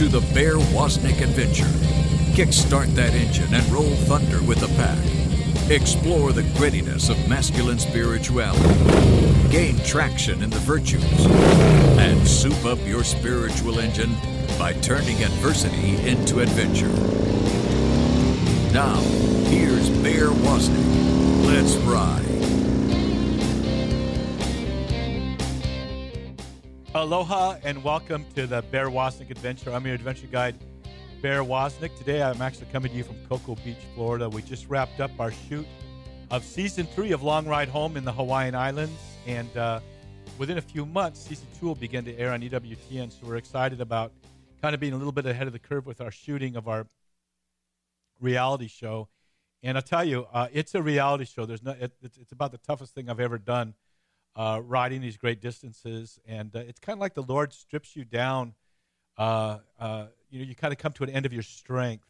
to the Bear Woznick adventure. Kickstart that engine and roll thunder with the pack. Explore the grittiness of masculine spirituality. Gain traction in the virtues. And soup up your spiritual engine by turning adversity into adventure. Now, here's Bear Woznick. Let's ride. Aloha and welcome to the Bear Woznick Adventure. I'm your adventure guide, Bear Woznick. Today I'm actually coming to you from Cocoa Beach, Florida. We just wrapped up our shoot of season three of Long Ride Home in the Hawaiian Islands, and uh, within a few months, season two will begin to air on EWTN. So we're excited about kind of being a little bit ahead of the curve with our shooting of our reality show. And I'll tell you, uh, it's a reality show. There's no, it, it's, it's about the toughest thing I've ever done uh, riding these great distances, and uh, it's kind of like the Lord strips you down. Uh, uh, you know, you kind of come to an end of your strength,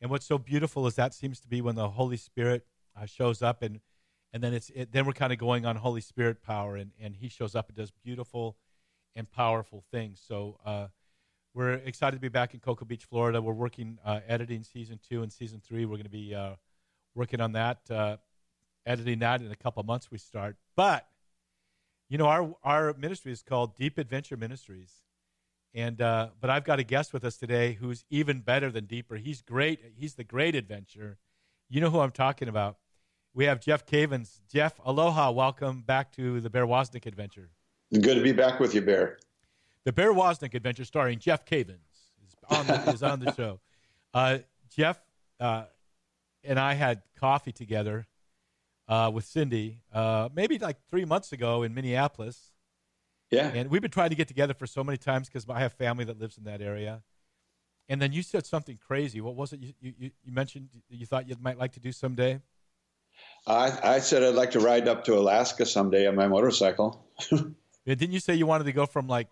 and what's so beautiful is that seems to be when the Holy Spirit uh, shows up, and and then it's it, then we're kind of going on Holy Spirit power, and and He shows up and does beautiful and powerful things. So uh, we're excited to be back in Cocoa Beach, Florida. We're working editing season two and season three. We're going to be working on that, editing that in a couple months. We start, but you know, our our ministry is called Deep Adventure Ministries, and uh, but I've got a guest with us today who's even better than deeper. He's great. He's the great adventure. You know who I'm talking about. We have Jeff Cavins. Jeff, aloha. Welcome back to the Bear Woznick Adventure. Good to be back with you, Bear. The Bear Woznick Adventure, starring Jeff Cavins, is on the, is on the show. Uh, Jeff uh, and I had coffee together uh, with Cindy, uh, maybe like three months ago in Minneapolis. Yeah. And we've been trying to get together for so many times because I have family that lives in that area. And then you said something crazy. What was it you, you, you mentioned you thought you might like to do someday? I, I said I'd like to ride up to Alaska someday on my motorcycle. yeah, Didn't you say you wanted to go from like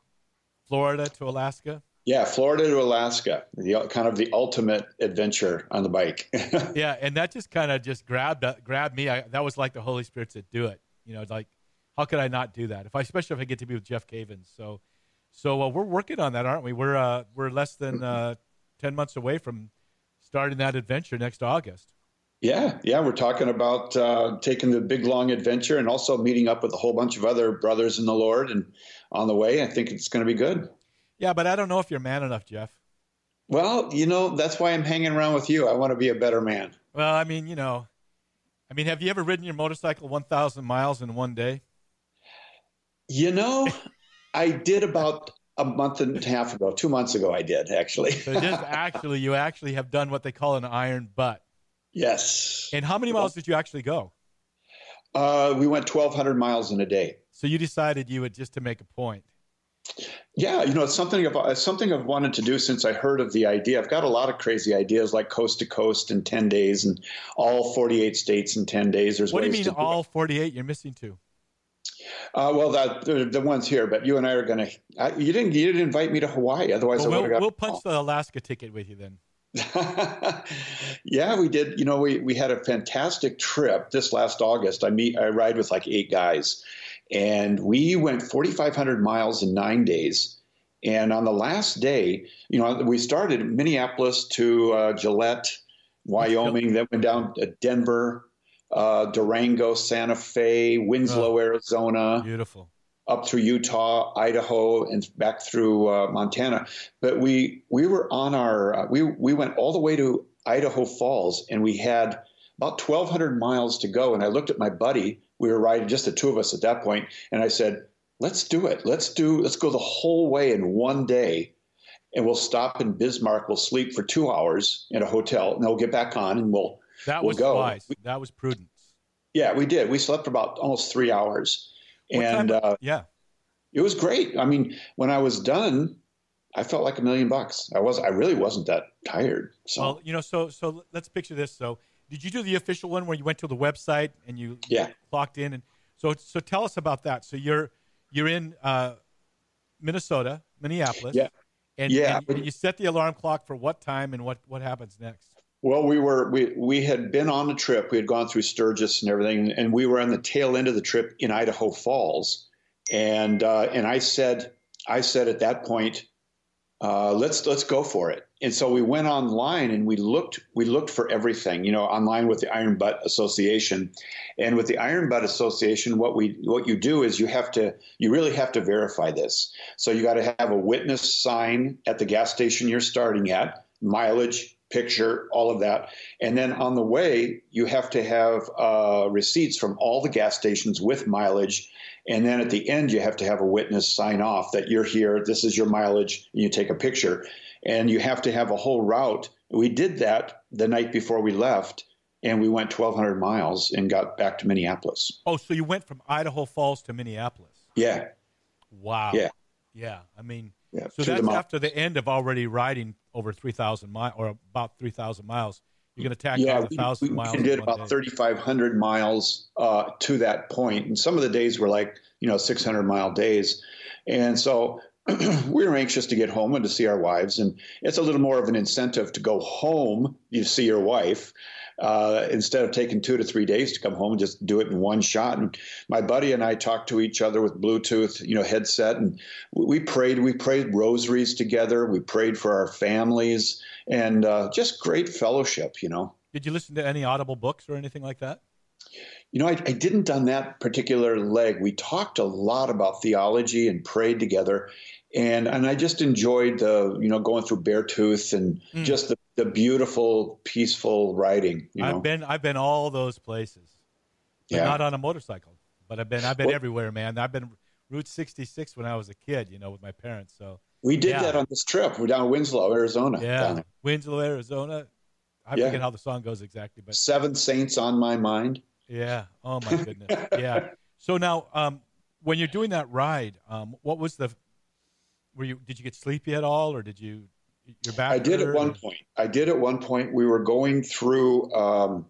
Florida to Alaska? Yeah, Florida to Alaska, the kind of the ultimate adventure on the bike. yeah, and that just kind of just grabbed uh, grabbed me. I, that was like the Holy Spirit said, "Do it." You know, it's like how could I not do that? If I, especially if I get to be with Jeff Cavins. So, so uh, we're working on that, aren't we? We're uh, we're less than uh, ten months away from starting that adventure next August. Yeah, yeah, we're talking about uh, taking the big long adventure and also meeting up with a whole bunch of other brothers in the Lord. And on the way, I think it's going to be good. Yeah, but I don't know if you're man enough, Jeff. Well, you know, that's why I'm hanging around with you. I want to be a better man. Well, I mean, you know, I mean, have you ever ridden your motorcycle 1,000 miles in one day? You know, I did about a month and a half ago, two months ago, I did actually. so just actually, you actually have done what they call an iron butt. Yes. And how many miles did you actually go? Uh, we went 1,200 miles in a day. So you decided you would just to make a point. Yeah, you know, it's something I've, it's something I've wanted to do since I heard of the idea. I've got a lot of crazy ideas like coast to coast in 10 days and all 48 states in 10 days. There's what do you mean all 48? You're missing two. Uh, well, that, the, the ones here, but you and I are going to. You didn't. You didn't invite me to Hawaii. Otherwise, well, I would have got. We'll punch the Alaska ticket with you then. yeah, we did. You know, we we had a fantastic trip this last August. I meet. I ride with like eight guys, and we went 4,500 miles in nine days. And on the last day, you know, we started Minneapolis to uh, Gillette, Wyoming, then went down to Denver, uh, Durango, Santa Fe, Winslow, oh, Arizona. Beautiful. Up through Utah, Idaho, and back through uh, Montana. But we we were on our uh, we we went all the way to Idaho Falls, and we had about 1,200 miles to go. And I looked at my buddy we were riding just the two of us at that point, and I said, "Let's do it. Let's do. Let's go the whole way in one day." And we'll stop in Bismarck. We'll sleep for two hours in a hotel, and then we'll get back on, and we'll that we'll was go. wise. That was prudence. Yeah, we did. We slept for about almost three hours, what and uh, yeah, it was great. I mean, when I was done, I felt like a million bucks. I was. I really wasn't that tired. So. Well, you know, so so let's picture this. So did you do the official one where you went to the website and you yeah. clocked in? And so so tell us about that. So you're you're in uh, Minnesota, Minneapolis. Yeah. And, yeah. and you set the alarm clock for what time and what what happens next? Well, we were we we had been on the trip. We had gone through Sturgis and everything, and we were on the tail end of the trip in Idaho Falls. And uh, and I said I said at that point, uh, let's let's go for it. And so we went online and we looked we looked for everything, you know, online with the Iron Butt Association, and with the Iron Butt Association, what we what you do is you have to you really have to verify this. So you got to have a witness sign at the gas station you're starting at, mileage, picture, all of that, and then on the way you have to have uh, receipts from all the gas stations with mileage and then at the end, you have to have a witness sign off that you're here, this is your mileage, and you take a picture. And you have to have a whole route. We did that the night before we left, and we went 1,200 miles and got back to Minneapolis. Oh, so you went from Idaho Falls to Minneapolis? Yeah. Wow. Yeah. Yeah. I mean, yeah. so that's the after the end of already riding over 3,000 miles or about 3,000 miles. You're going to tack yeah, on a thousand we, miles. We did about 3,500 miles uh, to that point, and some of the days were like you know 600 mile days, and so we were anxious to get home and to see our wives, and it's a little more of an incentive to go home. You see your wife. Uh, instead of taking two to three days to come home, and just do it in one shot. And my buddy and I talked to each other with Bluetooth, you know, headset, and we prayed. We prayed rosaries together. We prayed for our families and uh, just great fellowship, you know. Did you listen to any Audible books or anything like that? You know, I, I didn't on that particular leg. We talked a lot about theology and prayed together, and and I just enjoyed the you know going through Beartooth and mm. just the, the beautiful, peaceful writing. You know? I've been I've been all those places, yeah. not on a motorcycle, but I've been I've been well, everywhere, man. I've been Route 66 when I was a kid, you know, with my parents. So we did yeah. that on this trip. We're down Winslow, Arizona. Yeah, Winslow, Arizona. I yeah. forget how the song goes exactly, but Seven Saints on My Mind. Yeah. Oh my goodness. yeah. So now, um, when you're doing that ride, um, what was the? Were you? Did you get sleepy at all, or did you? Your back. I did at one point. I did at one point. We were going through. Um,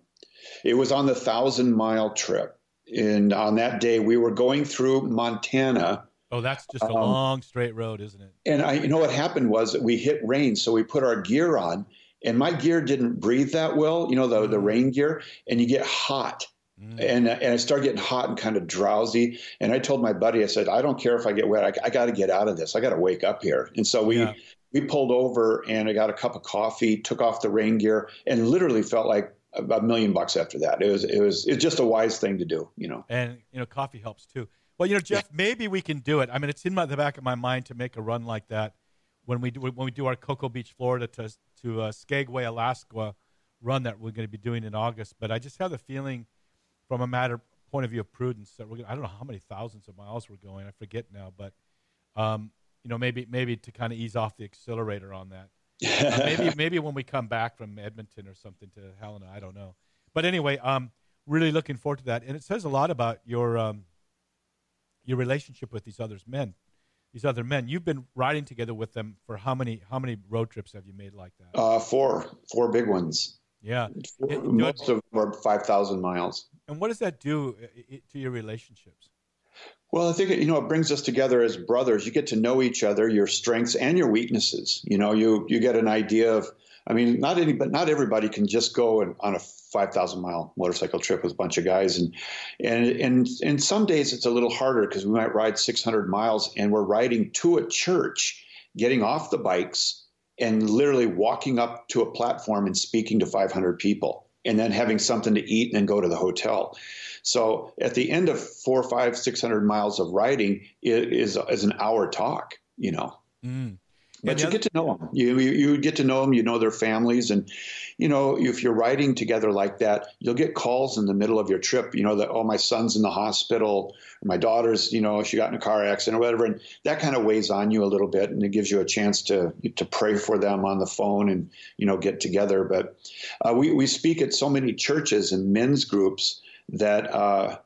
it was on the thousand mile trip, and on that day we were going through Montana Oh, that's just a um, long straight road, isn't it? And I, you know, what happened was that we hit rain, so we put our gear on, and my gear didn't breathe that well. You know, the mm. the rain gear, and you get hot. And, and I started getting hot and kind of drowsy. And I told my buddy, I said, I don't care if I get wet. I, I got to get out of this. I got to wake up here. And so we yeah. we pulled over and I got a cup of coffee, took off the rain gear, and literally felt like a million bucks after that. It was it was it's just a wise thing to do, you know. And you know, coffee helps too. Well, you know, Jeff, maybe we can do it. I mean, it's in my, the back of my mind to make a run like that when we do, when we do our Cocoa Beach, Florida to to uh, Skagway, Alaska run that we're going to be doing in August. But I just have the feeling, from a matter point of view of prudence, that we're gonna, I don't know how many thousands of miles we're going. I forget now, but um, you know, maybe maybe to kind of ease off the accelerator on that. uh, maybe maybe when we come back from Edmonton or something to Helena, I don't know. But anyway, um, really looking forward to that, and it says a lot about your um, your relationship with these other men, these other men. You've been riding together with them for how many how many road trips have you made like that? Uh, four, four big ones. Yeah, it, most of them are five thousand miles. And what does that do uh, to your relationships? Well, I think you know it brings us together as brothers. You get to know each other, your strengths and your weaknesses. You know, you you get an idea of I mean, not any, but not everybody can just go and, on a 5,000 mile motorcycle trip with a bunch of guys. And, and, and, and some days it's a little harder because we might ride 600 miles and we're riding to a church, getting off the bikes and literally walking up to a platform and speaking to 500 people and then having something to eat and then go to the hotel. So at the end of four, five, 600 miles of riding is, is an hour talk, you know. Mm. But you get to know them. You, you, you get to know them. You know their families, and you know if you're riding together like that, you'll get calls in the middle of your trip. You know that oh my son's in the hospital, or my daughter's you know she got in a car accident or whatever, and that kind of weighs on you a little bit, and it gives you a chance to to pray for them on the phone and you know get together. But uh, we we speak at so many churches and men's groups that. Uh,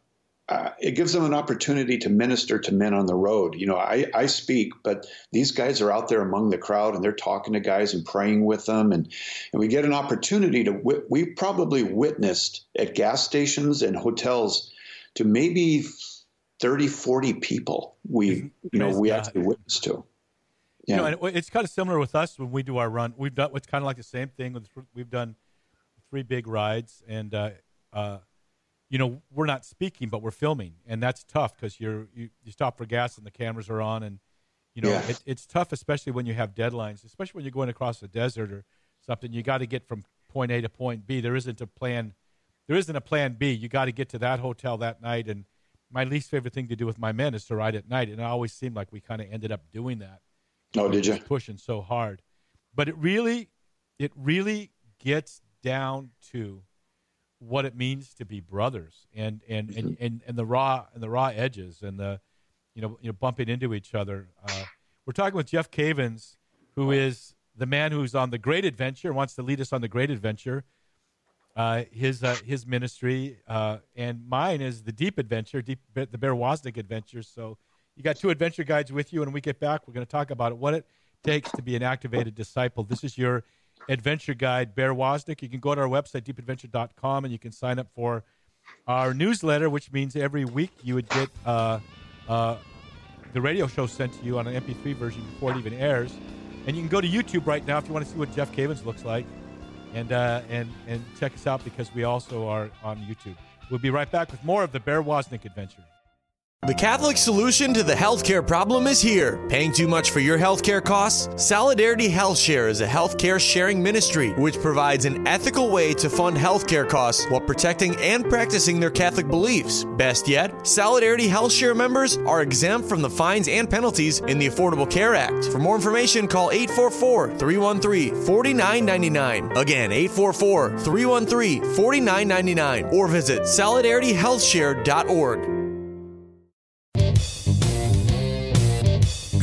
uh, it gives them an opportunity to minister to men on the road. You know, I, I speak, but these guys are out there among the crowd and they're talking to guys and praying with them. And, and we get an opportunity to, we probably witnessed at gas stations and hotels to maybe 30, 40 people we, you know, we actually witnessed to. Yeah. You know, it's kind of similar with us when we do our run. We've done, it's kind of like the same thing. We've done three big rides and, uh, uh, you know, we're not speaking, but we're filming, and that's tough because you're you, you stop for gas and the cameras are on, and You know, Yeah. it, it's tough, especially when you have deadlines, especially when you're going across the desert or something. You got to get from point A to point B. There isn't a plan. There isn't a plan B. You got to get to that hotel that night. And my least favorite thing to do with my men is to ride at night. And it always seemed like we kind of ended up doing that. Oh, did you? Pushing so hard. But it really, it really gets down to what it means to be brothers and and, and, and, and the raw and the raw edges and the you know you know bumping into each other. Uh, we're talking with Jeff Cavins, who is the man who's on the Great Adventure, wants to lead us on the Great Adventure. Uh, his uh, his ministry uh, and mine is the Deep Adventure, Deep the Bear Woznick Adventure. So you got two adventure guides with you, and when we get back, we're going to talk about it, what it takes to be an activated disciple. This is your adventure guide, Bear Woznick. You can go to our website, deepadventure.com, and you can sign up for our newsletter, which means every week you would get uh, uh, the radio show sent to you on an MP3 version before it even airs. And you can go to YouTube right now if you want to see what Jeff Cavins looks like, and uh, and and check us out because we also are on YouTube. We'll be right back with more of the Bear Woznick adventure. The Catholic solution to the healthcare problem is here. Paying too much for your healthcare costs? Solidarity Health Share is a healthcare sharing ministry which provides an ethical way to fund healthcare costs while protecting and practicing their Catholic beliefs. Best yet, Solidarity Health Share members are exempt from the fines and penalties in the Affordable Care Act. For more information, call 844 313 4999. Again, 844 313 4999 or visit solidarityhealthshare.org.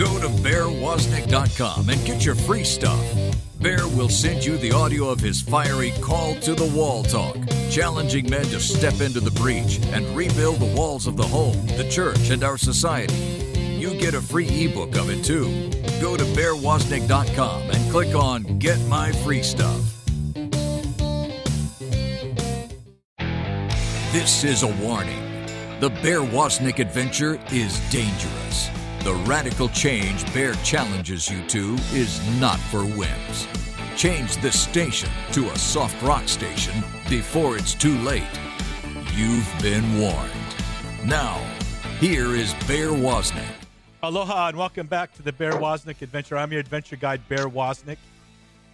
Go to bearwoznick.com and get your free stuff. Bear will send you the audio of his fiery call to the wall talk, challenging men to step into the breach and rebuild the walls of the home, the church, and our society. You get a free ebook of it too. Go to bearwoznick.com and click on Get My Free Stuff. This is a warning. The Bear Woznick adventure is dangerous. The radical change Bear challenges you to is not for whims. Change this station to a soft rock station before it's too late. You've been warned. Now, here is Bear Woznick. Aloha and welcome back to the Bear Woznick Adventure. I'm your adventure guide, Bear Woznick.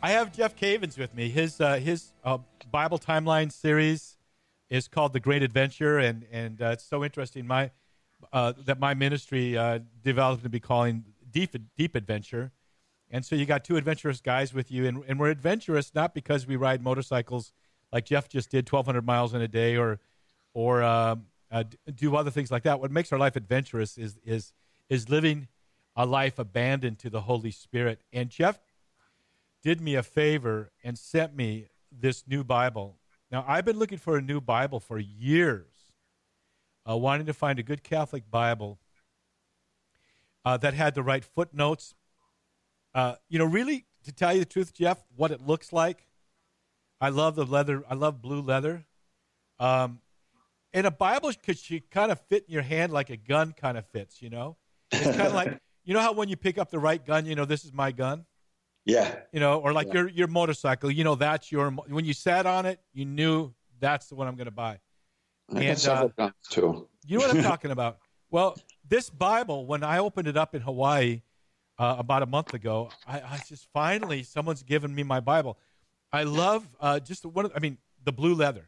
I have Jeff Cavins with me. His uh, his uh, Bible timeline series is called The Great Adventure, and and uh, it's so interesting. My uh, that my ministry uh, developed to be calling Deep Deep Adventure, and so you got two adventurous guys with you, and, and we're adventurous not because we ride motorcycles like Jeff just did, 1,200 miles in a day, or or um, uh, do other things like that. What makes our life adventurous is is is living a life abandoned to the Holy Spirit. And Jeff did me a favor and sent me this new Bible. Now I've been looking for a new Bible for years, uh, wanting to find a good Catholic Bible uh, that had the right footnotes. Uh, you know, really, to tell you the truth, Jeff, what it looks like. I love the leather. I love blue leather. Um, and a Bible could she kind of fit in your hand like a gun kind of fits. You know, it's kind of like you know how when you pick up the right gun, you know this is my gun. Yeah. You know, or like Yeah. your your motorcycle. You know that's your. When you sat on it, you knew that's the one I'm going to buy. And, several uh, too. You know what I'm talking about? Well, this Bible, when I opened it up in Hawaii uh, about a month ago, I, I just finally someone's given me my Bible. I love uh, just one. Of, I mean, the blue leather.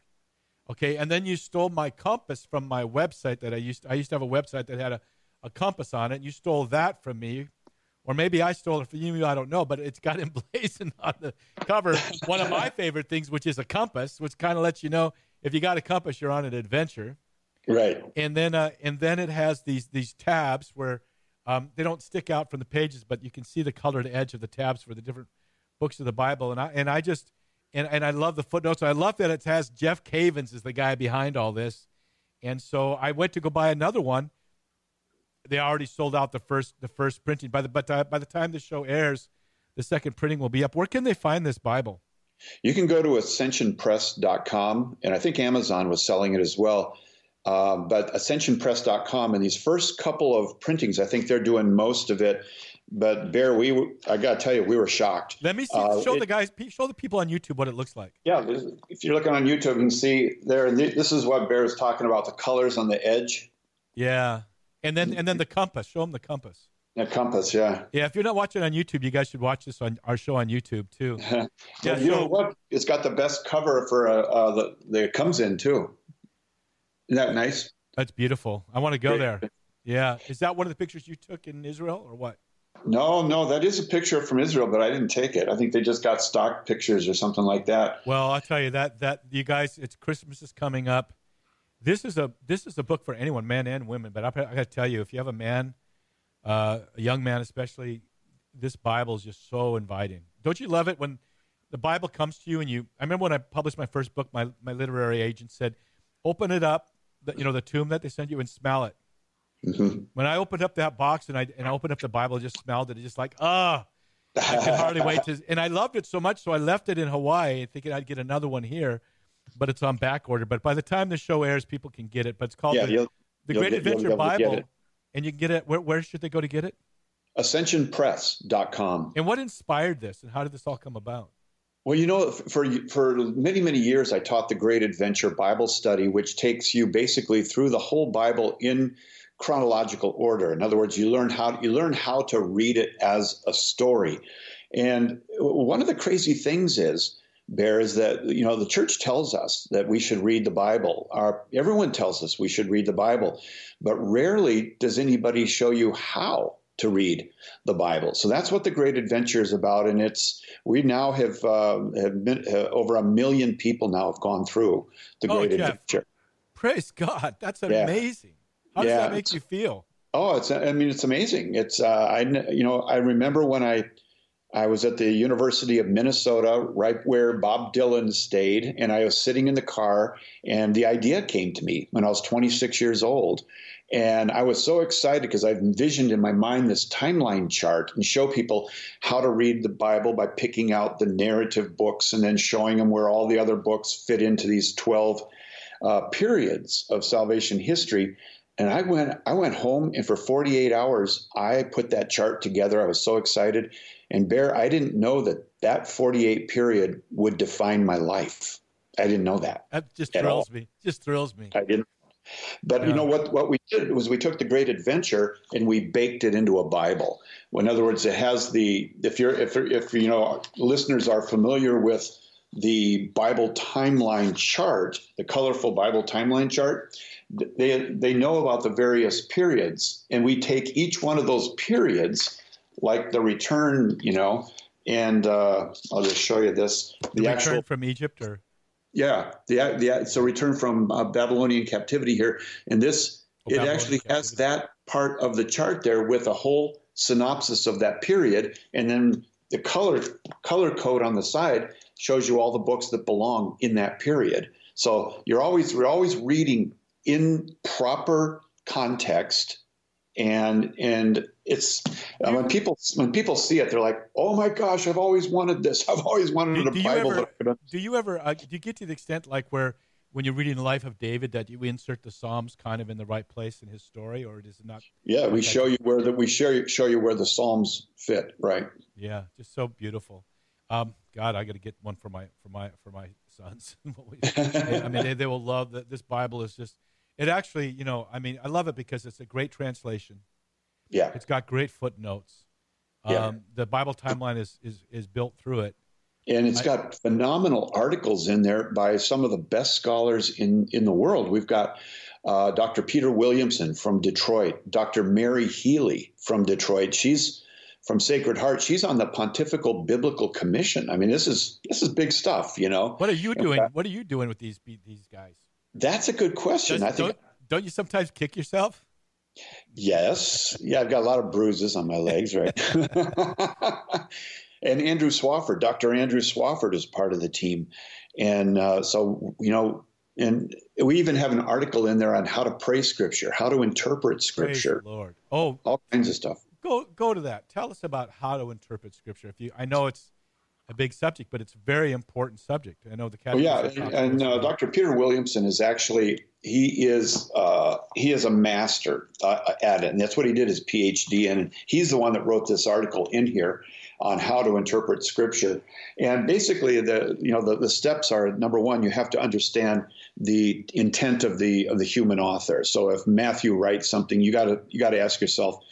Okay, and then you stole my compass from my website that I used. I used to have a website that had a, a compass on it. You stole that from me, or maybe I stole it from you. I don't know, but it's got emblazoned on the cover one of my favorite things, which is a compass, which kind of lets you know if you got a compass, you're on an adventure Right. and then uh, and then it has these these tabs where um, they don't stick out from the pages, but you can see the colored edge of the tabs for the different books of the Bible. And I and I just and, and I love the footnotes. I love that it has Jeff Cavins is the guy behind all this. And so I went to go buy another one. They already sold out the first the first printing. By the but uh, by the time the show airs, the second printing will be up. Where can they find this Bible? You can go to ascensionpress.com, and I think Amazon was selling it as well. Uh, but ascensionpress.com, and these first couple of printings, I think they're doing most of it. But Bear, we I got to tell you, we were shocked. Let me see, Uh, show it- the guys, show the people on YouTube what it looks like. Yeah, if you're looking on YouTube, you can see there. This is what Bear is talking about: the colors on the edge. Yeah, and then and then the compass. Show them the compass. A compass, yeah. Yeah, if you're not watching on YouTube, you guys should watch this on our show on YouTube too. yeah, yeah you so, know what? It's got the best cover for uh, uh, the that it comes in too. Isn't that nice? That's beautiful. I want to go there. Yeah, is that one of the pictures you took in Israel or what? No, no, that is a picture from Israel, but I didn't take it. I think they just got stock pictures or something like that. Well, I'll tell you that that you guys, it's Christmas is coming up. This is a this is a book for anyone, men and women. But I, I got to tell you, if you have a man uh, a young man especially, this Bible is just so inviting. Don't you love it when the Bible comes to you and you? I remember when I published my first book, my my literary agent said, "Open it up, the, you know, the tomb that they send you, and smell it." Mm-hmm. When I opened up that box and I and I opened up the Bible, I just smelled it. It's just like ah. I can hardly wait to, and I loved it so much, so I left it in Hawaii, thinking I'd get another one here, but it's on back order. But by the time the show airs, people can get it. But it's called yeah, the, the Great get, Adventure Bible and you can get it. Where, where should they go to get it? Ascensionpress.com. And what inspired this, and how did this all come about? Well, you know, for for many many years, I taught the Great Adventure Bible Study, which takes you basically through the whole Bible in chronological order. In other words, you learn how you learn how to read it as a story. And one of the crazy things is bear is that you know the church tells us that we should read the bible. Our everyone tells us we should read the bible but rarely does anybody show you how to read the bible. So that's what the great adventure is about and it's we now have, uh, have been, uh, over a million people now have gone through the oh, great Jeff, adventure. Praise god. That's amazing. Yeah. how does that make you feel? Oh it's i mean it's amazing. It's uh, i you know i remember when i I was at the University of Minnesota, right where Bob Dylan stayed, and I was sitting in the car, and the idea came to me when I was 26 years old. And I was so excited because I've envisioned in my mind this timeline chart and show people how to read the Bible by picking out the narrative books and then showing them where all the other books fit into these 12 uh, periods of salvation history. And I went, I went home, and for 48 hours, I put that chart together. I was so excited. And Bear, I didn't know that that 48 period would define my life. I didn't know that. That just thrills all. me. Just thrills me. I didn't. But yeah. you know what? What we did was we took the Great Adventure and we baked it into a Bible. In other words, it has the if you're if if you know listeners are familiar with the Bible timeline chart, the colorful Bible timeline chart, they they know about the various periods, and we take each one of those periods like the return, you know, and uh, I'll just show you this. The, the actual from Egypt, or yeah, the the so return from uh, Babylonian captivity here, and this oh, it Babylonian actually captivity. has that part of the chart there with a whole synopsis of that period, and then the color color code on the side shows you all the books that belong in that period. So you're always we're always reading in proper context and and it's uh, when people when people see it, they're like, "Oh my gosh, I've always wanted this. I've always wanted do, a do Bible." You ever, do you ever uh, do you get to the extent like where when you're reading the life of David that you insert the Psalms kind of in the right place in his story, or does it not? Yeah, we show you where that we show you show you where the Psalms fit, right? Yeah, just so beautiful. Um, God, I got to get one for my for my for my sons. I mean, they, they will love that. This Bible is just it actually, you know, I mean, I love it because it's a great translation. Yeah. It's got great footnotes. Yeah. Um, the Bible timeline is, is, is built through it. And it's got phenomenal articles in there by some of the best scholars in, in the world. We've got uh, Dr. Peter Williamson from Detroit, Dr. Mary Healy from Detroit. She's from Sacred Heart. She's on the Pontifical Biblical Commission. I mean, this is this is big stuff, you know. What are you doing? What are you doing with these these guys? That's a good question. Does, I think. Don't, don't you sometimes kick yourself? Yes. Yeah, I've got a lot of bruises on my legs, right? and Andrew Swafford, Dr. Andrew Swafford is part of the team. And uh, so, you know, and we even have an article in there on how to pray scripture, how to interpret scripture. Lord. Oh, all kinds of stuff. Go go to that. Tell us about how to interpret scripture. If you I know it's a big subject, but it's a very important subject. I know the oh, yeah, and, and uh, Dr. Peter Williamson is actually he is uh, he is a master uh, at it, and that's what he did his PhD in. And he's the one that wrote this article in here on how to interpret Scripture. And basically, the you know the, the steps are number one, you have to understand the intent of the of the human author. So if Matthew writes something, you got to you got to ask yourself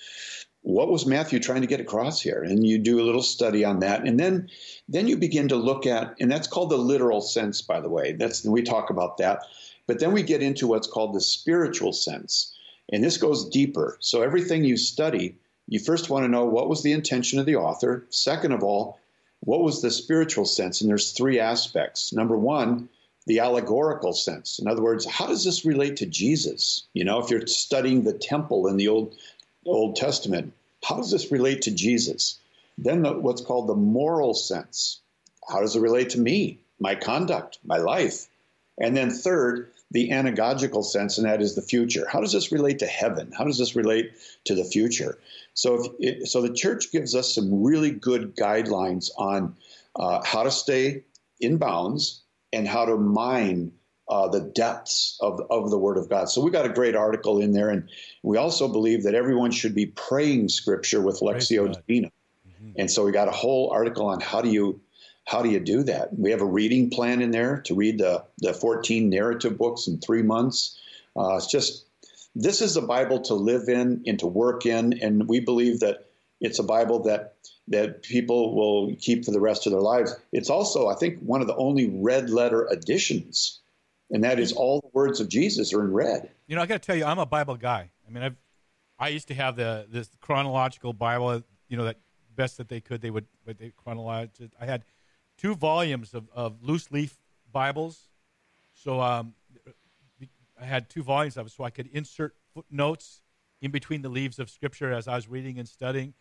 what was Matthew trying to get across here? And you do a little study on that, and then then you begin to look at, and that's called the literal sense, by the way. That's we talk about that, but then we get into what's called the spiritual sense, and this goes deeper. So everything you study, you first want to know what was the intention of the author. Second of all, what was the spiritual sense? And there's three aspects. Number one, the allegorical sense. In other words, how does this relate to Jesus? You know, if you're studying the temple in the Old Old Testament, how does this relate to Jesus? Then the, what's called the moral sense. How does it relate to me, my conduct, my life? And then third, the anagogical sense, and that is the future. How does this relate to heaven? How does this relate to the future? So, it, so the church gives us some really good guidelines on uh, how to stay in bounds and how to mine uh, the depths of, of the Word of God. So we got a great article in there, and we also believe that everyone should be praying Scripture with Lectio Divina. Mm-hmm. And so we got a whole article on how do you how do you do that? We have a reading plan in there to read the the 14 narrative books in three months. Uh, it's just this is a Bible to live in and to work in, and we believe that it's a Bible that that people will keep for the rest of their lives. It's also, I think, one of the only red letter editions and that is all the words of Jesus are in red. You know, I got to tell you, I'm a Bible guy. I mean, I've I used to have the this chronological Bible. You know, that best that they could, they would, but they chronologized it. I had two volumes of, of loose leaf Bibles, so um, I had two volumes of it, so I could insert footnotes in between the leaves of Scripture as I was reading and studying.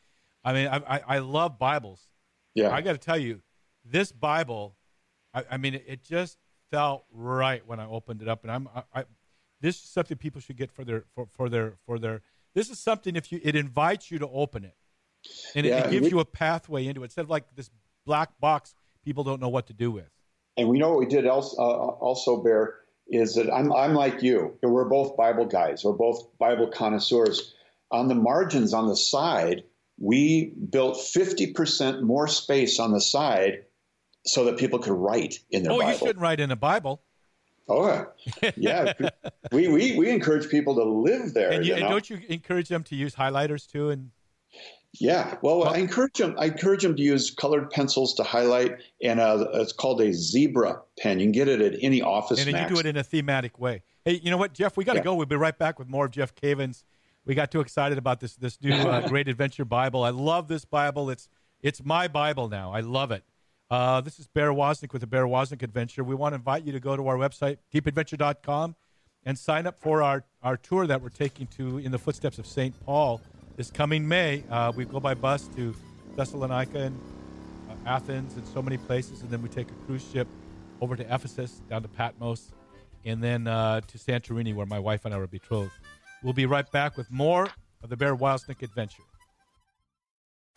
I mean, I, I, I love Bibles. Yeah, I got to tell you, this Bible, I, I mean, it, it just felt right when I opened it up, and I'm I, I, this is something people should get for their for, for their for their. This is something if you it invites you to open it, and yeah, it, it, gives we, you a pathway into it instead of like this black box people don't know what to do with. And we know what we did also, uh, also Bear is that I'm I'm like you. We're both Bible guys. We're both Bible connoisseurs. On the margins on the side, we built 50% more space on the side so that people could write in their oh, Bible. you shouldn't write in a Bible. Oh, yeah. we, we, we encourage people to live there. And, you, you know? and don't you encourage them to use highlighters too? And yeah, well, well, I encourage them. I encourage them to use colored pencils to highlight, and uh, it's called a zebra pen. You can get it at any office. And you do it in a thematic way. Hey, you know what, Jeff? We got to yeah. go. We'll be right back with more of Jeff Cavins. We got too excited about this this new uh, Great Adventure Bible. I love this Bible. It's it's my Bible now. I love it. Uh, this is Bear Woznick with the Bear Woznick Adventure. We want to invite you to go to our website, deepadventure.com, and sign up for our, our tour that we're taking to in the footsteps of St. Paul this coming May. Uh, we go by bus to Thessalonica and uh, Athens and so many places, and then we take a cruise ship over to Ephesus, down to Patmos, and then uh, to Santorini, where my wife and I were betrothed. We'll be right back with more of the Bear Woznick Adventure.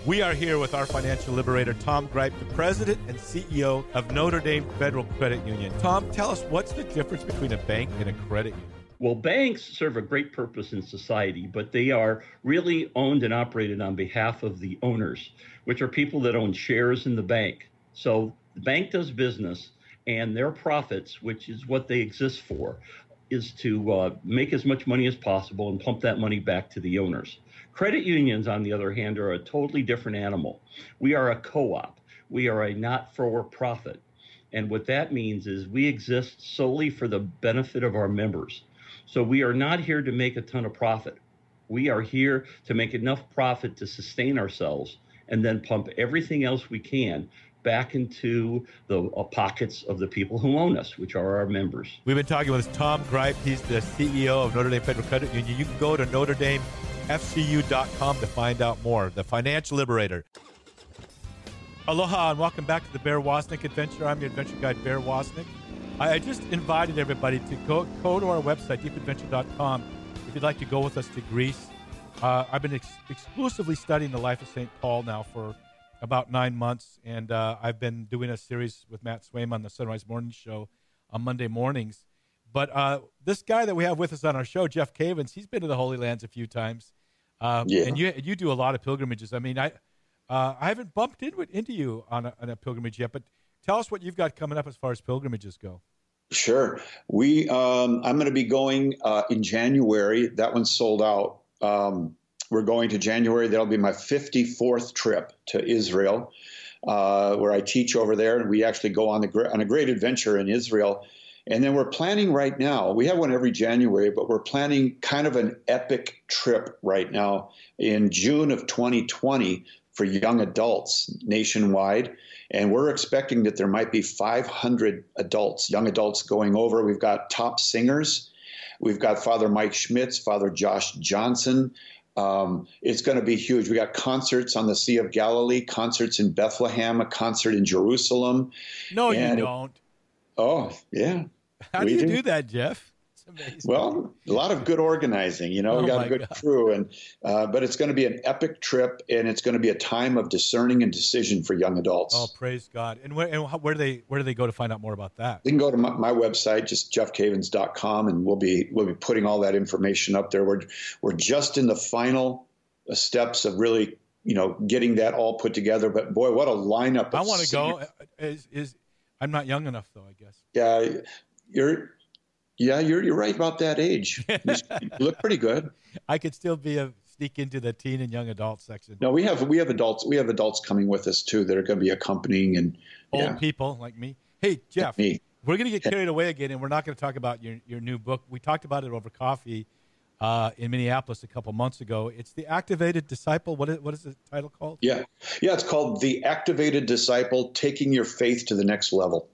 We are here with our financial liberator, Tom Gryp, the president and CEO of Notre Dame Federal Credit Union. Tom, tell us what's the difference between a bank and a credit union? Well, banks serve a great purpose in society, but they are really owned and operated on behalf of the owners, which are people that own shares in the bank. So the bank does business, and their profits, which is what they exist for, is to uh, make as much money as possible and pump that money back to the owners. Credit unions, on the other hand, are a totally different animal. We are a co op, we are a not for profit. And what that means is we exist solely for the benefit of our members. So we are not here to make a ton of profit. We are here to make enough profit to sustain ourselves and then pump everything else we can back into the uh, pockets of the people who own us, which are our members. We've been talking with Tom Gryp. He's the CEO of Notre Dame Federal Credit Union. You can go to Notre Dame fcu.com to find out more. The Financial Liberator. Aloha and welcome back to the Bear Woznick Adventure. I'm your adventure guide, Bear Woznick. I just invited everybody to go, go to our website, deepadventure.com, if you'd like to go with us to Greece. Uh, I've been ex- exclusively studying the life of St. Paul now for about nine months, and uh, I've been doing a series with Matt Swaim on the Sunrise Morning Show on Monday mornings. But uh, this guy that we have with us on our show, Jeff Cavins, he's been to the Holy Lands a few times. Um, yeah. And you you do a lot of pilgrimages. I mean, I uh, I haven't bumped into into you on a, on a pilgrimage yet, but tell us what you've got coming up as far as pilgrimages go. Sure. We um, I'm going to be going uh, in January. That one's sold out. Um, we're going to January. That'll be my 54th trip to Israel, uh, where I teach over there, and we actually go on the on a great adventure in Israel. And then we're planning right now. We have one every January, but we're planning kind of an epic trip right now in June of 2020 for young adults nationwide. And we're expecting that there might be 500 adults, young adults going over. We've got top singers. We've got Father Mike Schmitz, Father Josh Johnson, um, it's going to be huge. We got concerts on the Sea of Galilee, concerts in Bethlehem, a concert in Jerusalem. No, you don't. Oh, yeah. How do you do. do that, Jeff? Well, a lot of good organizing. You know, oh we got a good God. crew, and uh, but it's going to be an epic trip, and it's going to be a time of discerning and decision for young adults. Oh, praise God! And where, and where do they where do they go to find out more about that? They can go to my, my website, just jeffcavins.com, and we'll be we'll be putting all that information up there. We're we're just in the final steps of really you know getting that all put together. But boy, what a lineup! I want to go. Is is I'm not young enough though, I guess. Yeah, you're yeah, you're you're right about that age. You look pretty good. I could still be a sneak into the teen and young adult section. No, we have we have adults we have adults coming with us too that are going to be accompanying and old yeah. people like me. Hey, Jeff, me. we're going to get carried away again, and we're not going to talk about your your new book. We talked about it over coffee uh, in Minneapolis a couple months ago. It's the Activated Disciple. What is what is the title called? Yeah, yeah, it's called the Activated Disciple: Taking Your Faith to the Next Level.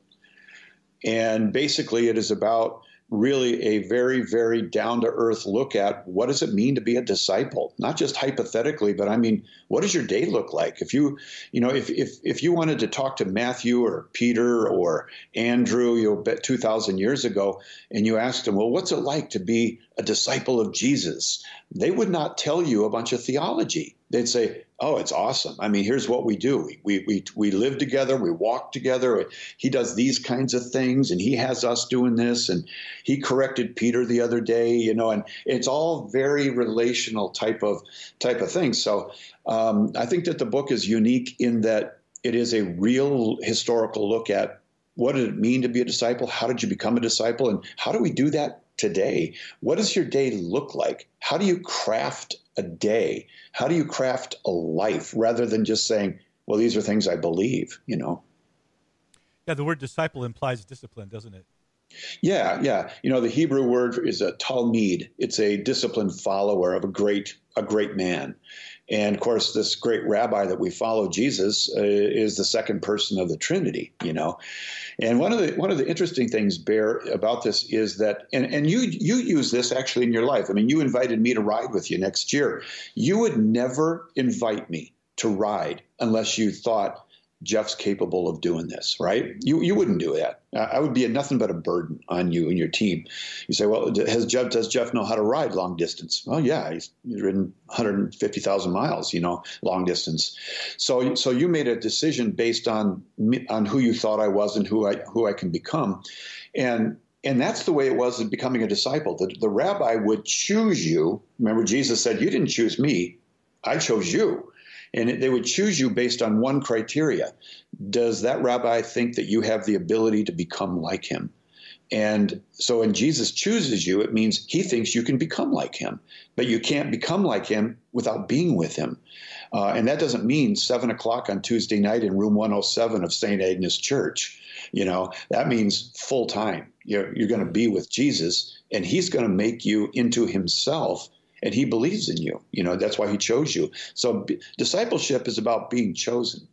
And basically, it is about really a very, very down to earth look at what does it mean to be a disciple? Not just hypothetically, but I mean, what does your day look like? If you, you know, if, if, if you wanted to talk to Matthew or Peter or Andrew, you know, bet 2,000 years ago, and you asked them, well, what's it like to be a disciple of Jesus? They would not tell you a bunch of theology. They'd say, oh, it's awesome. I mean, here's what we do. We, we, we live together. We walk together. He does these kinds of things and he has us doing this. And he corrected Peter the other day, you know, and it's all very relational type of, type of things. So um, I think that the book is unique in that it is a real historical look at what did it mean to be a disciple? How did you become a disciple? And how do we do that today? What does your day look like? How do you craft a day? How do you craft a life rather than just saying, well, these are things I believe, you know? Yeah, the word disciple implies discipline, doesn't it? Yeah, yeah. You know, the Hebrew word is a talmid. It's a disciplined follower of a great a great man. And of course, this great rabbi that we follow, Jesus, uh, is the second person of the Trinity. You know, and one of the one of the interesting things, Bear, about this is that, and, and you you use this actually in your life. I mean, you invited me to ride with you next year. You would never invite me to ride unless you thought Jeff's capable of doing this, right? You you wouldn't do that. I would be a, nothing but a burden on you and your team. You say, well, has Jeff does Jeff know how to ride long distance? Well, yeah, he's, he's ridden 150,000 miles, you know, long distance. So so you made a decision based on on who you thought I was and who I who I can become, and and that's the way it was in becoming a disciple. The, the rabbi would choose you. Remember, Jesus said, "You didn't choose me; I chose you." And they would choose you based on one criteria. Does that rabbi think that you have the ability to become like him? And so when Jesus chooses you, it means he thinks you can become like him, but you can't become like him without being with him. Uh, and that doesn't mean seven o'clock on Tuesday night in room 107 of St. Agnes Church. You know, that means full time. You're, you're going to be with Jesus, and he's going to make you into himself and he believes in you. You know, that's why he chose you. So b- discipleship is about being chosen.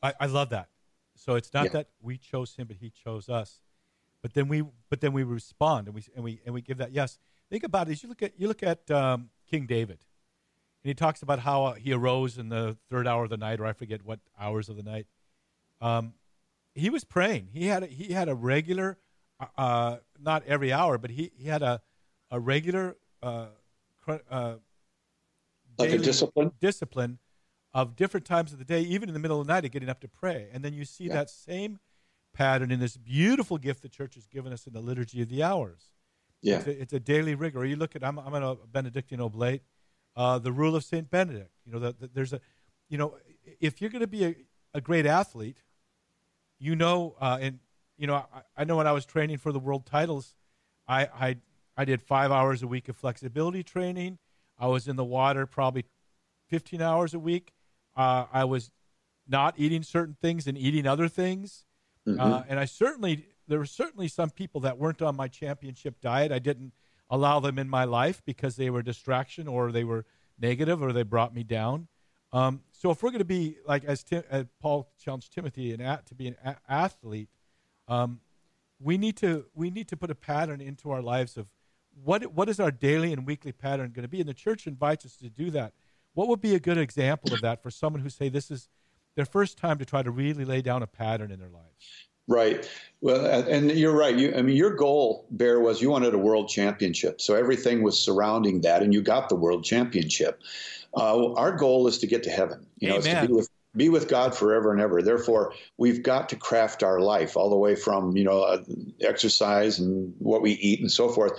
I, I love that. So it's not yeah. that we chose him, but he chose us. But then we, but then we respond and we and we and we give that yes. Think about it. As you look at you look at um, King David, and he talks about how uh, he arose in the third hour of the night, or I forget what hours of the night. Um, he was praying. He had a, he had a regular, uh, uh not every hour, but he, he had a a regular uh, uh, like a discipline discipline of different times of the day, even in the middle of the night, of getting up to pray. And then you see yeah. that same pattern in this beautiful gift the church has given us in the liturgy of the hours. Yeah, it's a, it's a daily rigor. You look at I'm I'm a Benedictine oblate, uh, the rule of Saint Benedict. You know, the, the, there's a, you know, if you're going to be a, a great athlete, you know, uh, and you know, I, I know when I was training for the world titles, I I I did five hours a week of flexibility training. I was in the water probably 15 hours a week. Uh, I was not eating certain things and eating other things. Mm-hmm. Uh, and I certainly, there were certainly some people that weren't on my championship diet. I didn't allow them in my life because they were distraction or they were negative or they brought me down. Um, so if we're going to be like as, Tim, as Paul challenged Timothy an, to be an a- athlete, um, we need to we need to put a pattern into our lives of what what is our daily and weekly pattern going to be, and the church invites us to do that. What would be a good example of that for someone who say this is their first time to try to really lay down a pattern in their lives? Right. Well, and you're right. You, I mean, your goal, Bear, was you wanted a world championship. So everything was surrounding that, and you got the world championship. Uh, our goal is to get to heaven. You know, to be with be with God forever and ever. Therefore, we've got to craft our life all the way from you know uh, exercise and what we eat and so forth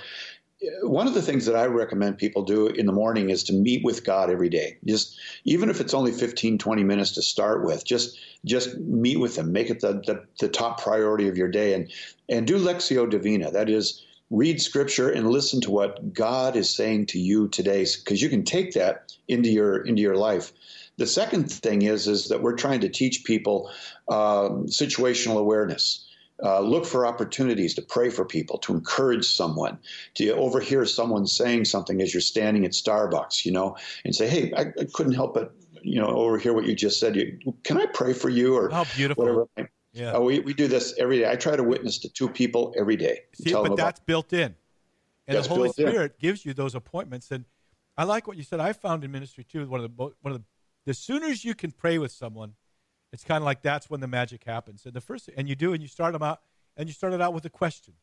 one of the things that I recommend people do in the morning is to meet with God every day. Just even if it's only 15, 20 minutes to start with, just just meet with him. Make it the, the, the top priority of your day and and do Lectio Divina. That is read scripture and listen to what God is saying to you today because you can take that into your into your life. The second thing is is that we're trying to teach people uh, situational awareness. Uh, look for opportunities to pray for people, to encourage someone, to overhear someone saying something as you're standing at Starbucks, you know, and say, "Hey, I, I couldn't help but you know overhear what you just said. You, can I pray for you?" Or oh, beautiful. Whatever. Yeah. Uh, we, we do this every day. I try to witness to two people every day. See, but that's built in, and that's the Holy Spirit in. gives you those appointments. And I like what you said. I found in ministry too. One of the one of the the sooner as you can pray with someone it's kind of like that's when the magic happens. And the first, and you do, and you start them out, and you start it out with a question.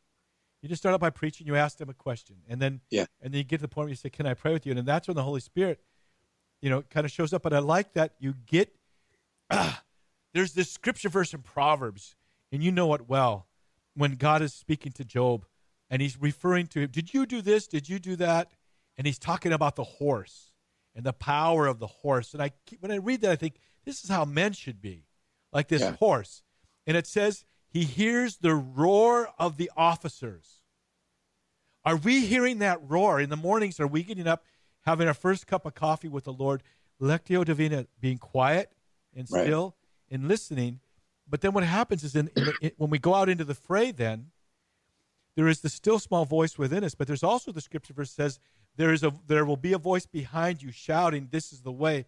You just start out by preaching. You ask them a question, and then yeah, and then you get to the point where you say, "Can I pray with you?" And then that's when the Holy Spirit, you know, kind of shows up. But I like that you get. Ah, there's this scripture verse in Proverbs, and you know it well, when God is speaking to Job, and he's referring to him. Did you do this? Did you do that? And he's talking about the horse and the power of the horse. And I, when I read that, I think this is how men should be, like this yeah. horse. And it says, he hears the roar of the officers. Are we hearing that roar? In the mornings, are we getting up, having our first cup of coffee with the Lord, Lectio Divina, being quiet and still right. and listening? But then what happens is in, in the, in, when we go out into the fray, then there is the still small voice within us, but there's also the scripture verse says there is a there will be a voice behind you shouting, "This is the way,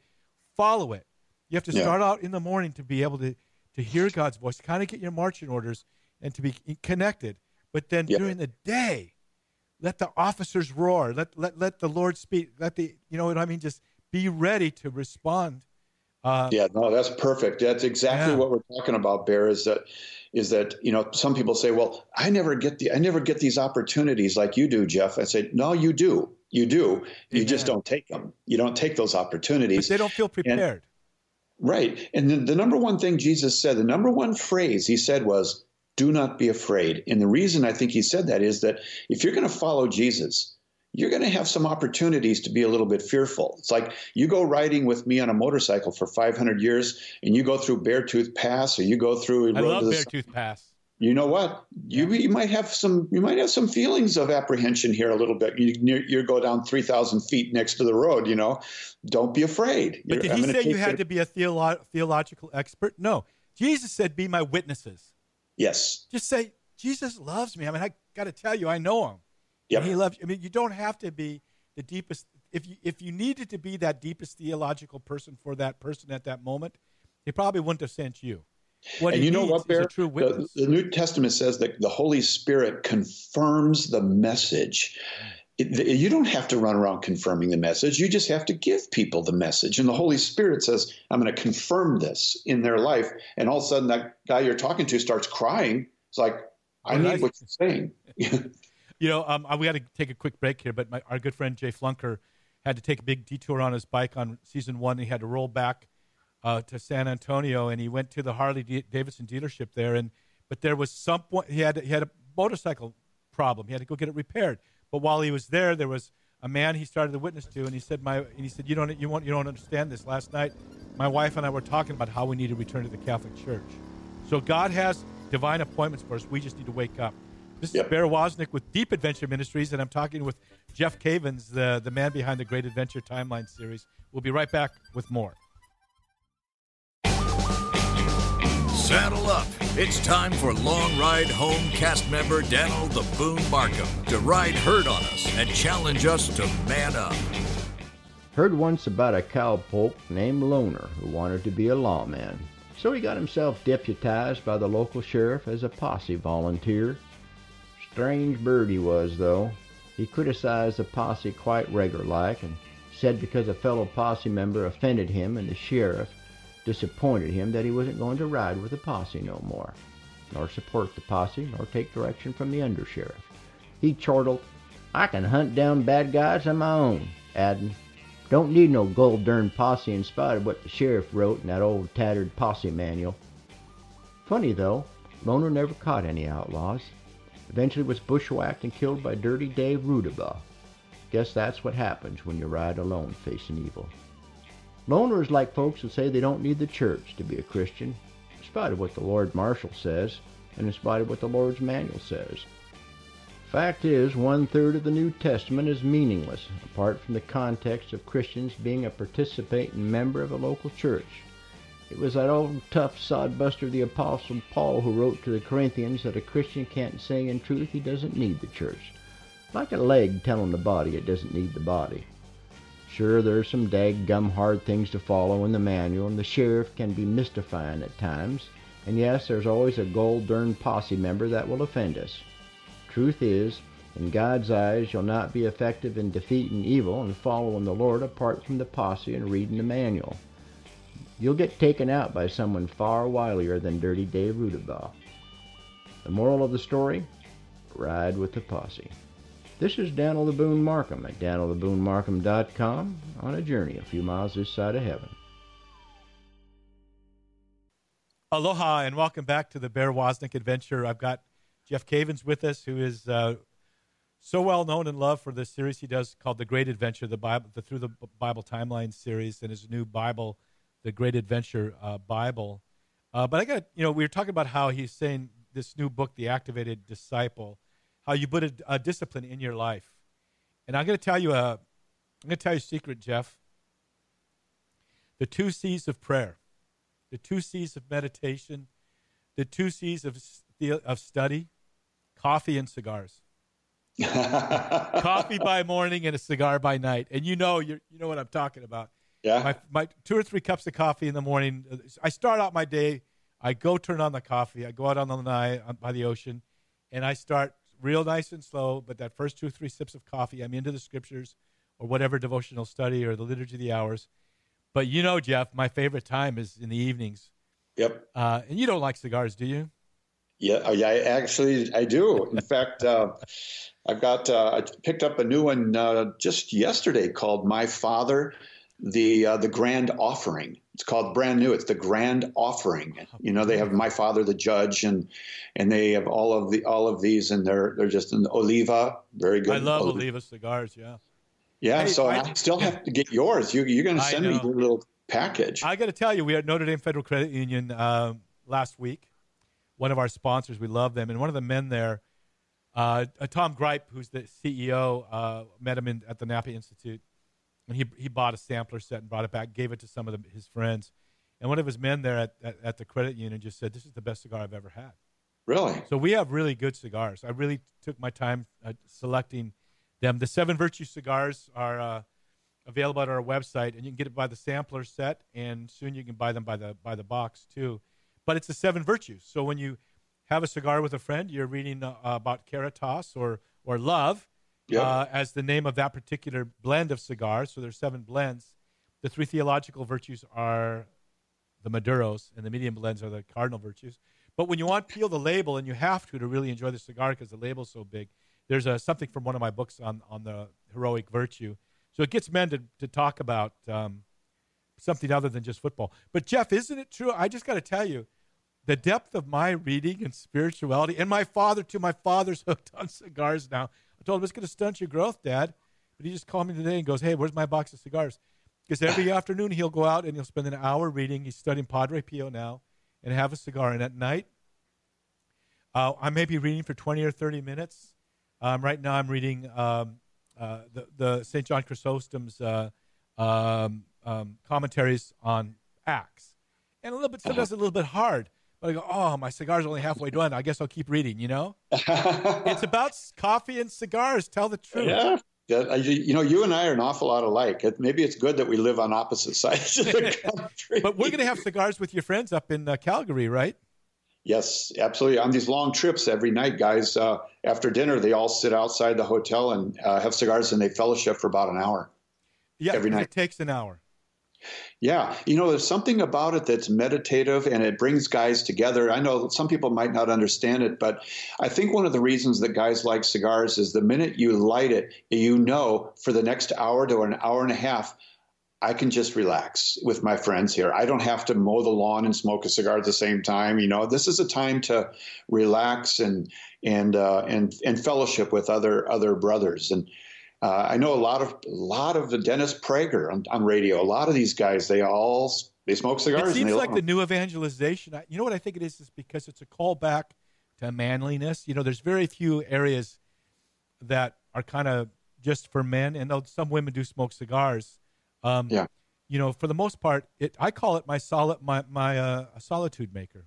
follow it." You have to yeah. start out in the morning to be able to, to hear God's voice, to kind of get your marching orders and to be connected. But then yeah. during the day, let the officers roar. Let, let, let the Lord speak. Let the, you know what I mean? Just be ready to respond. Uh, yeah, no, that's perfect. That's exactly yeah. what we're talking about, Bear, is that, is that, you know, some people say, well, I never get the, I never get these opportunities like you do, Jeff. I say, no, you do. You do. You Amen. just don't take them. You don't take those opportunities. But they don't feel prepared. And, Right. And the, the number one thing Jesus said, the number one phrase he said was, do not be afraid. And the reason I think he said that is that if you're going to follow Jesus, you're going to have some opportunities to be a little bit fearful. It's like you go riding with me on a motorcycle for 500 years and you go through Beartooth Pass or you go through. I love Beartooth Pass you know what? You, you might have some you might have some feelings of apprehension here a little bit. You, you go down 3000 feet next to the road you know? Don't be afraid. But did he say you had to be a theolo- theological expert? No. Jesus said be my witnesses. Yes. Just say jesus loves me. I mean i got to tell you i know him. Yep. he loves you i mean you don't have to be the deepest if you if you needed to be that deepest theological person for that person at that moment he probably wouldn't have sent you what and you know what, Bear? The, the, New Testament says that the Holy Spirit confirms the message. It, the, you don't have to run around confirming the message. You just have to give people the message. And the Holy Spirit says, I'm going to confirm this in their life. And all of a sudden, that guy you're talking to starts crying. It's like, I need what you're saying. you know, um, we got to take a quick break here, but my, our good friend Jay Flunker had to take a big detour on his bike on season one. He had to roll back uh, to San Antonio, and he went to the Harley D- Davidson dealership there. And but there was some point he had he had a motorcycle problem. He had to go get it repaired. But while he was there, there was a man he started to witness to, and he said, "My," and he said, "You don't you want you don't understand this." Last night, my wife and I were talking about how we need to return to the Catholic Church. So God has divine appointments for us. We just need to wake up. This yep. is Bear Woznick with Deep Adventure Ministries, and I'm talking with Jeff Cavins, the, the man behind the Great Adventure Timeline series. We'll be right back with more. Saddle up. It's time for Long Ride Home cast member Daniel the Boone Markham to ride herd on us and challenge us to man up. Heard once about a cowpoke named Loner who wanted to be a lawman. So he got himself deputized by the local sheriff as a posse volunteer. Strange bird he was, though. He criticized the posse quite regular like and said because a fellow posse member offended him and the sheriff disappointed him that he wasn't going to ride with the posse no more, nor support the posse, nor take direction from the undersheriff. He chortled, I can hunt down bad guys on my own, adding, Don't need no gold dern posse in spite of what the sheriff wrote in that old tattered posse manual. Funny though, Loner never caught any outlaws. Eventually was bushwhacked and killed by Dirty Dave Rudabaugh. Guess that's what happens when you ride alone facing evil. Loners like folks who say they don't need the church to be a Christian, in spite of what the Lord Marshall says, and in spite of what the Lord's manual says. Fact is, one third of the New Testament is meaningless, apart from the context of Christians being a participating member of a local church. It was that old tough sodbuster the Apostle Paul who wrote to the Corinthians that a Christian can't say in truth he doesn't need the church. Like a leg telling the body it doesn't need the body. Sure, there's some dag gum hard things to follow in the manual, and the sheriff can be mystifying at times. And yes, there's always a gold dern posse member that will offend us. Truth is, in God's eyes, you'll not be effective in defeating evil and following the Lord apart from the posse and reading the manual. You'll get taken out by someone far wilier than Dirty Dave Rudabaugh. The moral of the story? Ride with the posse. This is Daniel the Boone Markham at DanielTheBooneMarkham.com on a journey a few miles this side of heaven. Aloha and welcome back to the Bear Woznick Adventure. I've got Jeff Cavins with us, who is uh, so well known and loved for the series he does called The Great Adventure, the Bible, the Through the Bible Timeline series, and his new Bible, The Great Adventure uh, Bible. Uh, but I got, you know, we were talking about how he's saying this new book, The Activated Disciple how you put a, a discipline in your life. And I'm going to tell you a, I'm going to tell you a secret, Jeff. The two C's of prayer, the two C's of meditation, the two C's of of study, coffee and cigars. coffee by morning and a cigar by night, and you know you you know what I'm talking about. Yeah. My, my two or three cups of coffee in the morning. I start out my day. I go turn on the coffee. I go out on the night by the ocean, and I start real nice and slow, but that first two or three sips of coffee, I'm into the scriptures or whatever devotional study or the liturgy of the hours. But you know, Jeff, my favorite time is in the evenings. Yep. Uh, and you don't like cigars, do you? Yeah, oh, yeah. I actually I do. In fact, uh, I've got uh, I picked up a new one uh, just yesterday called "My Father, the uh, the Grand Offering." It's called brand new. It's the Grand Offering. You know, they have My Father the Judge, and and they have all of the all of these, and they're they're just an Oliva, very good. I love Oliva, Oliva cigars. Yeah. Yeah. Hey, so I, I, still have to get yours. You, you're going to send me your little package. I got to tell you, we had Notre Dame Federal Credit Union uh, last week. One of our sponsors, we love them, and one of the men there, uh, Tom Gryp, who's the CEO, uh, met him in, at the Napa Institute and he he bought a sampler set and brought it back, gave it to some of the, his friends, and one of his men there at, at, at the credit union just said, "This is the best cigar I've ever had." Really? So we have really good cigars. I really took my time uh, selecting them. The Seven Virtue cigars are uh, available at our website, and you can get it by the sampler set, and soon you can buy them by the by the box too. But it's the Seven Virtues. So when you have a cigar with a friend, you're reading uh, about Caritas or or love, yep. uh, as the name of that particular blend of cigars. So there's seven blends. The three theological virtues are the Maduros, and the medium blends are the cardinal virtues. But when you want to peel the label, and you have to to really enjoy the cigar because the label's so big, there's a, something from one of my books on, on the heroic virtue. So it gets men to, to talk about um, something other than just football. But Jeff, isn't it true? I just got to tell you, the depth of my reading and spirituality, and my father too. My father's hooked on cigars now. I told him it's going to stunt your growth, Dad. But he just called me today and goes, "Hey, where's my box of cigars?" Because every afternoon he'll go out and he'll spend an hour reading. He's studying Padre Pio now, and have a cigar. And at night, uh, I may be reading for 20 or 30 minutes. Um, right now, I'm reading um, uh, the the St. John Chrysostom's uh, um, um, commentaries on Acts, and a little bit sometimes a little bit hard. But I go, oh, my cigar's only halfway done. I guess I'll keep reading. You know, it's about coffee and cigars. Tell the truth. Yeah. Yeah, you know, you and I are an awful lot alike. Maybe it's good that we live on opposite sides of the country. but we're going to have cigars with your friends up in uh, Calgary, right? Yes, absolutely. On these long trips, every night, guys, uh, after dinner, they all sit outside the hotel and uh, have cigars, and they fellowship for about an hour. Yeah, every night. It takes an hour. Yeah, you know, there's something about it that's meditative and it brings guys together. I know some people might not understand it, but I think one of the reasons that guys like cigars is the minute you light it, you know for the next hour to an hour and a half, I can just relax with my friends here. I don't have to mow the lawn and smoke a cigar at the same time. You know, this is a time to relax and and uh, and and fellowship with other other brothers. And uh, I know a lot of a lot of the Dennis Prager on, on, radio. A lot of these guys, they all they smoke cigars. It seems like the new evangelization. You know what I think it is? Is because it's a callback to manliness. You know, there's very few areas that are kind of just for men, and some women do smoke cigars um, yeah. You know, for the most part, it I call it my solid my my uh, solitude maker.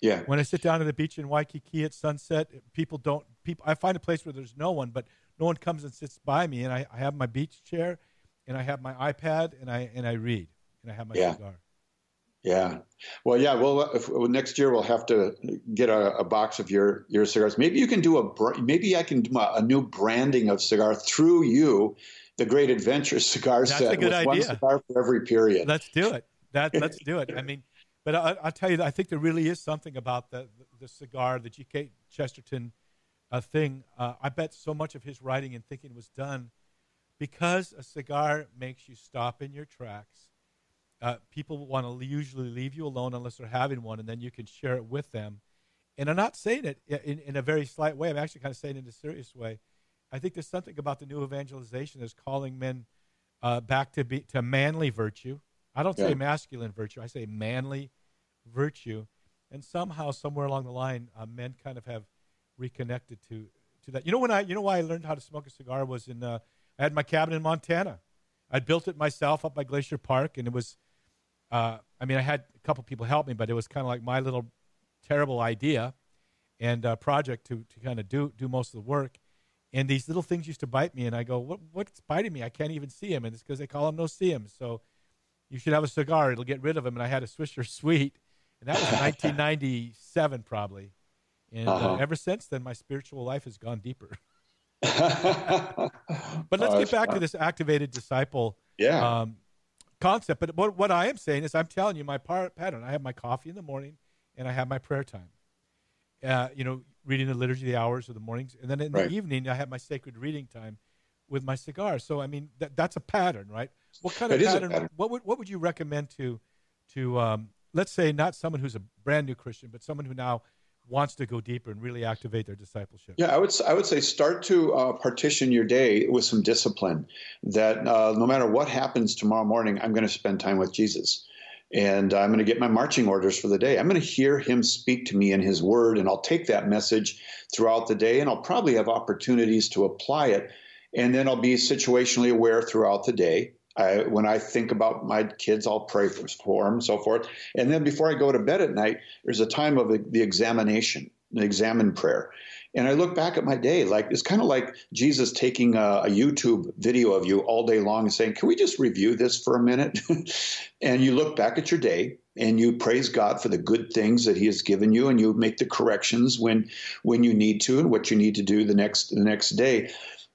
Yeah. When I sit down at the beach in Waikiki at sunset, people don't people. I find a place where there's no one, but no one comes and sits by me, and I, I have my beach chair, and I have my iPad, and I and I read, and I have my yeah. cigar. Yeah. Well, yeah. Well, if, next year we'll have to get a, a, box of your your cigars. Maybe you can do a maybe I can do a, a new branding of cigar through you the Great Adventure cigar That's set a good with idea. one cigar for every period. Let's do it. That let's do it. I mean, but I, will tell you, I think there really is something about the the, the cigar, the G.K. Chesterton uh, thing. Uh, I bet so much of his writing and thinking was done because a cigar makes you stop in your tracks. Uh, people want to usually leave you alone unless they're having one, and then you can share it with them. And I'm not saying it in, in a very slight way. I'm actually kind of saying it in a serious way. I think there's something about the new evangelization that's calling men uh, back to be to manly virtue. I don't yeah. say masculine virtue. I say manly virtue. And somehow, somewhere along the line, uh, men kind of have reconnected to to that. You know when I you know why I learned how to smoke a cigar was in uh, I had my cabin in Montana. I'd built it myself up by Glacier Park, and it was. Uh, I mean, I had a couple people help me, but it was kind of like my little terrible idea and uh, project to to kind of do do most of the work and these little things used to bite me, and I go, what, what's biting me? I can't even see them, and it's because they call them no see them. So you should have a cigar; it'll get rid of them. And I had a Swisher Sweet, and that was 1997 probably. And uh, uh-huh. uh, ever since then, my spiritual life has gone deeper. but let's get back to this activated disciple yeah. um, concept. But what, what I am saying is, I'm telling you my par- pattern. I have my coffee in the morning, and I have my prayer time. Uh, you know, reading the liturgy the hours of the mornings, and then in right. the evening I have my sacred reading time with my cigar. So I mean that, that's a pattern, right? What kind of pattern, pattern, What would what would you recommend to to um, let's say not someone who's a brand new Christian, but someone who now wants to go deeper and really activate their discipleship? Yeah, I would I would say start to uh, partition your day with some discipline. That uh, no matter what happens tomorrow morning, I'm going to spend time with Jesus and I'm going to get my marching orders for the day. I'm going to hear him speak to me in his word, and I'll take that message throughout the day, and I'll probably have opportunities to apply it. And then I'll be situationally aware throughout the day. I, when I think about my kids, I'll pray for, them, so forth. And then before I go to bed at night, there's a time of the examination, an examen prayer. And I look back at my day, like it's kind of like Jesus taking a, a, YouTube video of you all day long and saying, Can we just review this for a minute? and you look back at your day and you praise God for the good things that He has given you, and you make the corrections when when you need to and what you need to do the next the next day.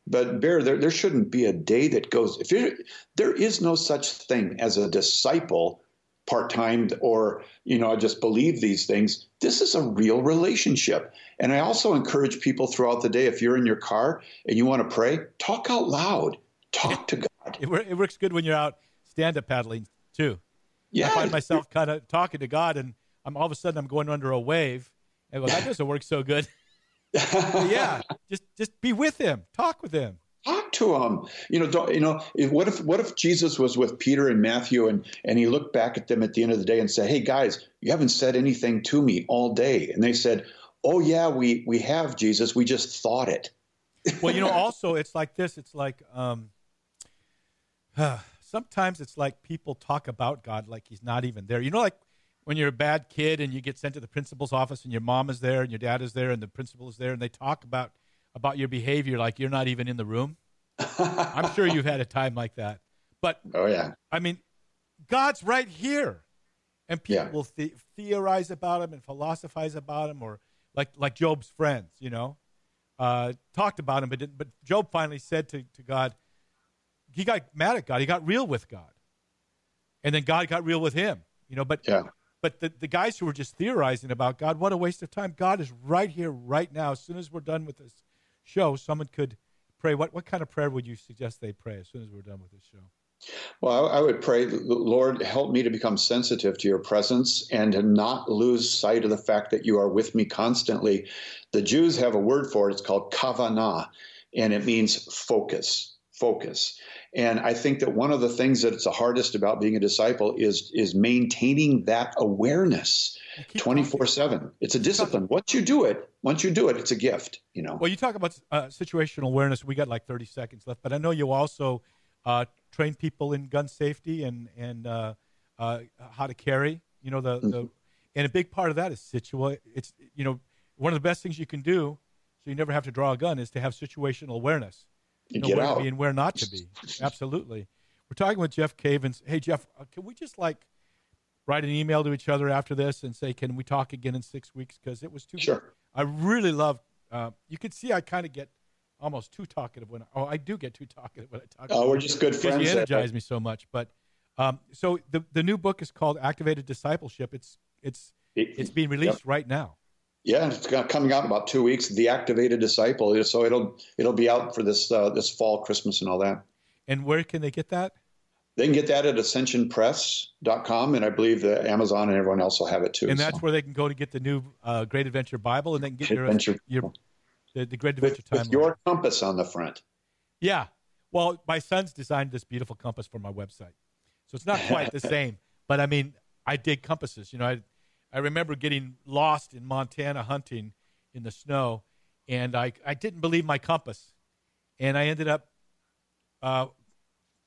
But Bear, there, there shouldn't be a day that goes if you there is no such thing as a disciple part time or you know I just believe these things. This is a real relationship. And I also encourage people throughout the day if you're in your car and you want to pray, talk out loud. Talk to God. It, it works good when you're out stand up paddling too. Yeah. I find myself kind of talking to God and I'm all of a sudden I'm going under a wave. And go, that doesn't work so good. Yeah, just just be with him, talk with him talk to him. You know, don't, you know, what if what if Jesus was with Peter and Matthew and and he looked back at them at the end of the day and said, "Hey guys, you haven't said anything to me all day," and they said, "Oh yeah, we we have Jesus. We just thought it." well, you know, also it's like this. It's like um, sometimes it's like people talk about God like He's not even there. You know, like when you're a bad kid and you get sent to the principal's office and your mom is there and your dad is there and the principal is there and they talk about about your behavior like you're not even in the room. I'm sure you've had a time like that. But oh yeah, I mean, God's right here, and people Yeah. will the- theorize about him and philosophize about him, or like like Job's friends, you know, uh, talked about him, but didn't, but Job finally said to, to God, he got mad at God, he got real with God, and then God got real with him, you know. But yeah. But the, the guys who were just theorizing about God, what a waste of time. God is right here, right now. As soon as we're done with this show, someone could pray. What, what kind of prayer would you suggest they pray as soon as we're done with this show? Well, I, would pray, Lord, help me to become sensitive to your presence and to not lose sight of the fact that you are with me constantly. The Jews have a word for it. It's called kavanah, and it means focus. Focus. And I think that one of the things that's the hardest about being a disciple is is maintaining that awareness Well, keep twenty talking. four seven. It's a discipline. Once you do it, once you do it, it's a gift. You know. Well, you talk about uh, situational awareness. We got like 30 seconds left, but I know you also uh, train people in gun safety and and uh, uh, how to carry. You know the, the and a big part of that is situa. It's you know one of the best things you can do, so you never have to draw a gun, is to have situational awareness. You know get where out. to be and where not to be. Absolutely. We're talking with Jeff Cavins. Hey Jeff, uh, can we just like write an email to each other after this and say, can we talk again in six weeks? Because it was too. Sure. I really love. Uh, you can see I kind of get almost too talkative when. I, oh, I do get too talkative when I talk. Oh, we're you just good friends. You energize me so much. But um, so the the new book is called Activated Discipleship. It's it's it's being released right now. Yeah, it's coming out in about two weeks. The Activated Disciple. So it'll it'll be out for this uh, this fall, Christmas, and all that. And where can they get that? They can get that at ascensionpress.com, and I believe that Amazon and everyone else will have it too. And that's so. where they can go to get the new uh, Great Adventure Bible, and they can get your Adventure your the, the Great Adventure with, with your compass on the front. Yeah. Well, my son's designed this beautiful compass for my website. So it's not quite the same, but I mean, I dig compasses. You know, I I remember getting lost in Montana hunting in the snow, and I I didn't believe my compass, and I ended up uh,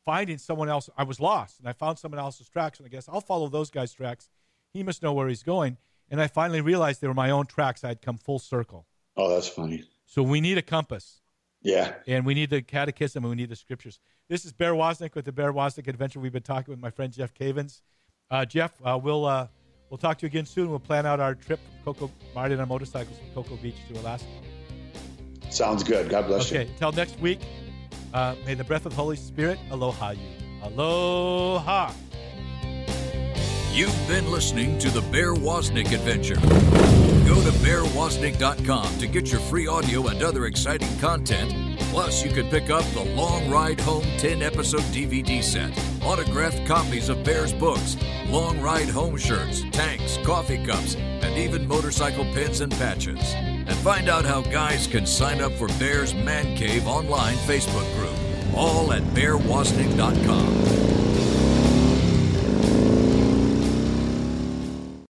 finding someone else. I was lost, and I found someone else's tracks, and I guess I'll follow those guys' tracks. He must know where he's going, and I finally realized they were my own tracks. I had come full circle. Oh, that's funny. So we need a compass Yeah. and we need the catechism and we need the scriptures. This is Bear Woznick with the Bear Woznick Adventure. We've been talking with my friend Jeff Cavins. Uh, Jeff, uh, we'll uh, we'll talk to you again soon. We'll plan out our trip from Cocoa, riding on motorcycles from Cocoa Beach to Alaska. Sounds good. God bless Okay, you. Okay, until next week, uh, may the breath of the Holy Spirit aloha you. Aloha. You've been listening to the Bear Woznick Adventure. Go to bearwoznick.com to get your free audio and other exciting content. Plus, you can pick up the Long Ride Home 10 episode DVD set, autographed copies of Bear's books, Long Ride Home shirts, tanks, coffee cups, and even motorcycle pins and patches. And find out how guys can sign up for Bear's Man Cave online Facebook group, all at bearwoznick.com.